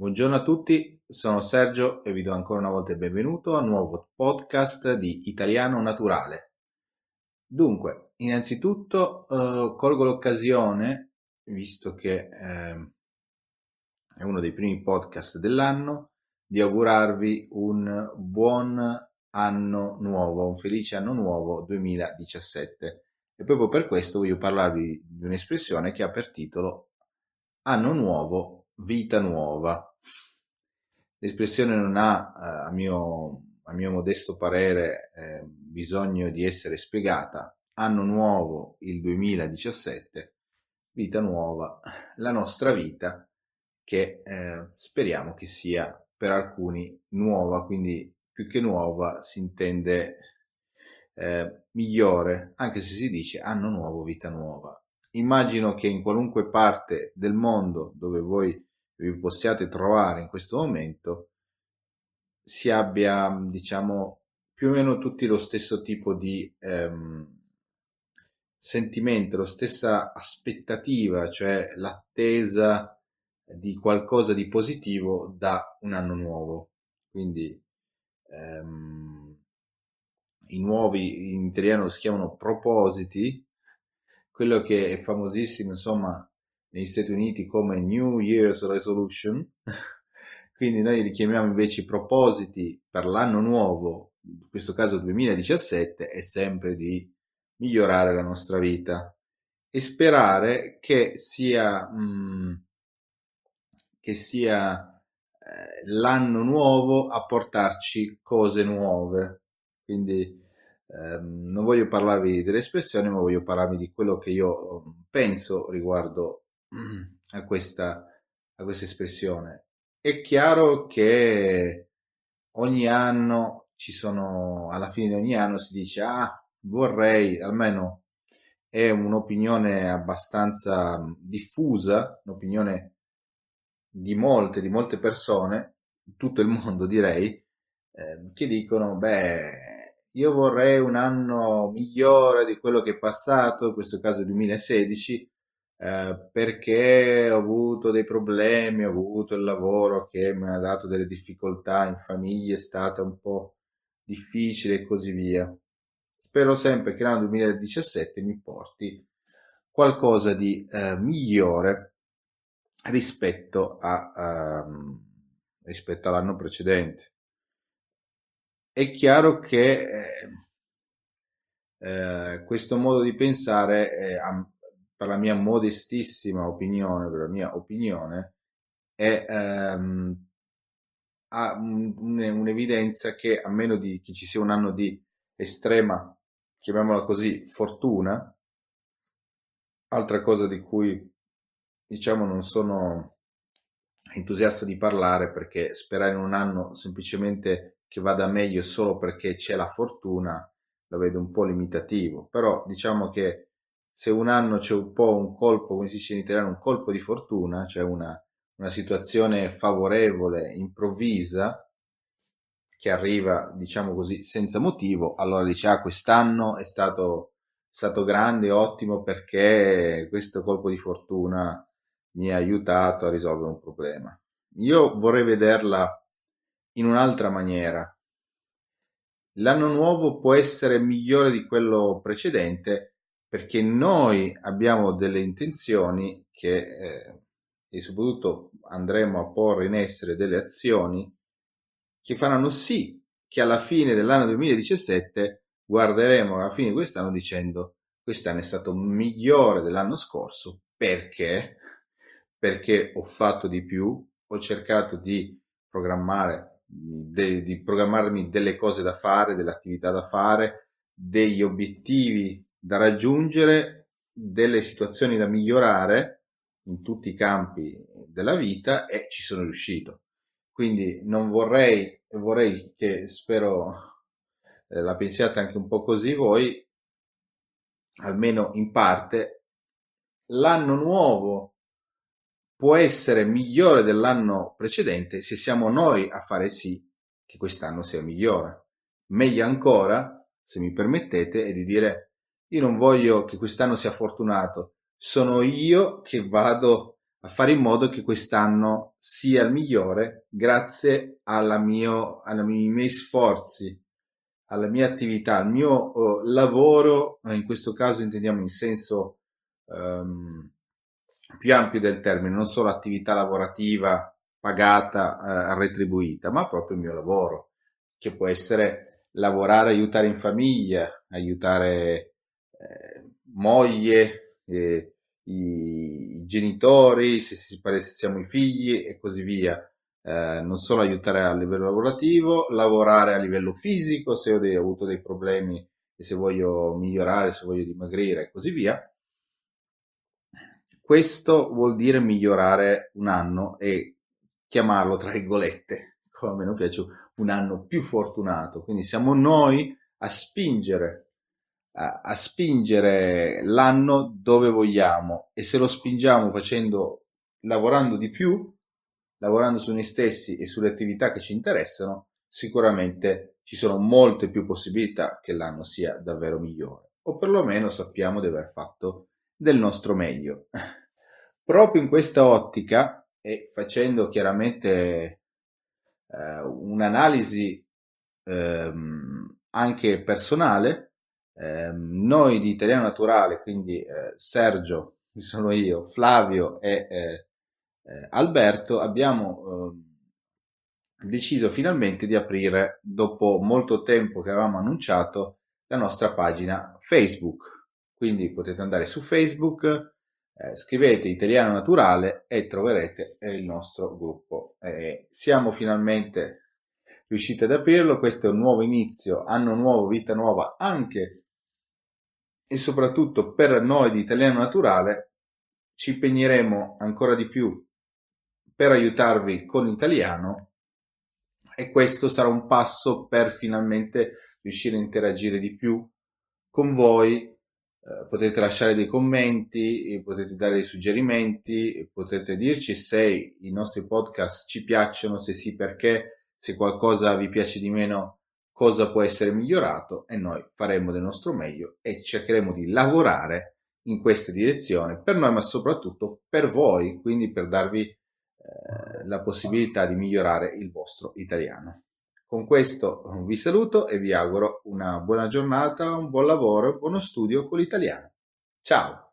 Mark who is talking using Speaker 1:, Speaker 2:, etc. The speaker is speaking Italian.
Speaker 1: Buongiorno a tutti, sono Sergio e vi do ancora una volta il benvenuto a un nuovo podcast di Italiano Naturale. Dunque, innanzitutto eh, colgo l'occasione, visto che eh, è uno dei primi podcast dell'anno, di augurarvi un buon anno nuovo, un felice anno nuovo 2017. E proprio per questo voglio parlarvi di un'espressione che ha per titolo Anno nuovo, vita nuova. L'espressione non ha, eh, a, mio, a mio modesto parere, eh, bisogno di essere spiegata. Anno nuovo, il 2017, vita nuova, la nostra vita che eh, speriamo che sia per alcuni nuova, quindi più che nuova si intende eh, migliore, anche se si dice anno nuovo, vita nuova. Immagino che in qualunque parte del mondo dove voi vi possiate trovare in questo momento si abbia, diciamo, più o meno tutti lo stesso tipo di ehm, sentimento, la stessa aspettativa, cioè l'attesa di qualcosa di positivo da un anno nuovo. Quindi ehm, i nuovi in italiano si chiamano propositi, quello che è famosissimo, insomma, negli Stati Uniti come New Year's Resolution, quindi noi li chiamiamo invece propositi per l'anno nuovo, in questo caso 2017, è sempre di migliorare la nostra vita e sperare che sia, mh, mm, che sia eh, l'anno nuovo a portarci cose nuove. Quindi ehm, non voglio parlarvi delle espressioni, ma voglio parlarvi di quello che io mm, penso riguardo a questa, a questa espressione. È chiaro che ogni anno ci sono, alla fine di ogni anno si dice, ah, vorrei, almeno è un'opinione abbastanza diffusa, un'opinione di molte, di molte persone, tutto il mondo direi, eh, che dicono, beh, io vorrei un anno migliore di quello che è passato, in questo caso 2016, eh, perché ho avuto dei problemi, ho avuto il lavoro che mi ha dato delle difficoltà in famiglia, è stata un po' difficile e così via. Spero sempre che l'anno 2017 mi porti qualcosa di eh, migliore rispetto, a, um, rispetto all'anno precedente. È chiaro che eh, eh, questo modo di pensare eh, per la mia modestissima opinione, per la mia opinione, è, ehm, ha un, un'evidenza che a meno di, che ci sia un anno di estrema, chiamiamola così, fortuna, altra cosa di cui diciamo non sono entusiasta di parlare perché sperare in un anno semplicemente che vada meglio solo perché c'è la fortuna la vedo un po' limitativo, però diciamo che se un anno c'è un po' un colpo, come si dice in italiano, un colpo di fortuna, cioè una, una situazione favorevole, improvvisa, che arriva, diciamo così, senza motivo, allora dice, ah, quest'anno è stato, stato grande, ottimo, perché questo colpo di fortuna mi ha aiutato a risolvere un problema. Io vorrei vederla in un'altra maniera. L'anno nuovo può essere migliore di quello precedente perché noi abbiamo delle intenzioni che, eh, e soprattutto andremo a porre in essere delle azioni che faranno sì che alla fine dell'anno 2017 guarderemo alla fine di quest'anno dicendo quest'anno è stato migliore dell'anno scorso perché? Perché ho fatto di più ho cercato di programmare de, di programmarmi delle cose da fare delle attività da fare degli obiettivi da raggiungere, delle situazioni da migliorare in tutti i campi della vita e ci sono riuscito. Quindi non vorrei, vorrei che spero eh, la pensiate anche un po' così voi, almeno in parte, l'anno nuovo può essere migliore dell'anno precedente se siamo noi a fare sì che quest'anno sia migliore. Meglio ancora, se mi permettete, è di dire io non voglio che quest'anno sia fortunato, sono io che vado a fare in modo che quest'anno sia il migliore grazie alla mio, ai miei sforzi, alla mia attività, al mio uh, lavoro, in questo caso intendiamo in senso um, più ampio del termine, non solo attività lavorativa pagata, uh, retribuita, ma proprio il mio lavoro, che può essere lavorare, aiutare in famiglia, aiutare eh, moglie, eh, i, i, genitori, se, si, se siamo i figli e così via. Eh, non solo aiutare a livello lavorativo, lavorare a livello fisico, se ho, dei, ho avuto dei problemi e se voglio migliorare, se voglio dimagrire e così via. Questo vuol dire migliorare un anno e chiamarlo, tra virgolette, come non piace, un anno più fortunato. Quindi siamo noi a spingere a, a spingere l'anno dove vogliamo e se lo spingiamo facendo, lavorando di più, lavorando su noi stessi e sulle attività che ci interessano, sicuramente ci sono molte più possibilità che l'anno sia davvero migliore o perlomeno sappiamo di aver fatto del nostro meglio. Proprio in questa ottica e facendo chiaramente eh, un'analisi ehm, anche personale, eh, noi di Italiano Naturale, quindi eh, Sergio, che sono io, Flavio e eh, eh Alberto, abbiamo ehm, deciso finalmente di aprire, dopo molto tempo che avevamo annunciato, la nostra pagina Facebook. Quindi potete andare su Facebook, eh, scrivete Italiano Naturale e troverete il nostro gruppo. siamo finalmente riusciti ad aprirlo, questo è un nuovo inizio, anno nuovo, vita nuova anche e soprattutto per noi di Italiano Naturale ci impegneremo ancora di più per aiutarvi con l'italiano e questo sarà un passo per finalmente riuscire a interagire di più con voi. Eh, potete lasciare dei commenti, potete dare dei suggerimenti, potete dirci se i nostri podcast ci piacciono, se sì perché, se qualcosa vi piace di meno cosa può essere migliorato e noi faremo del nostro meglio e cercheremo di lavorare in questa direzione per noi ma soprattutto per voi, quindi per darvi eh, la possibilità di migliorare il vostro italiano. Con questo vi saluto e vi auguro una buona giornata, un buon lavoro, buono studio con l'italiano. Ciao!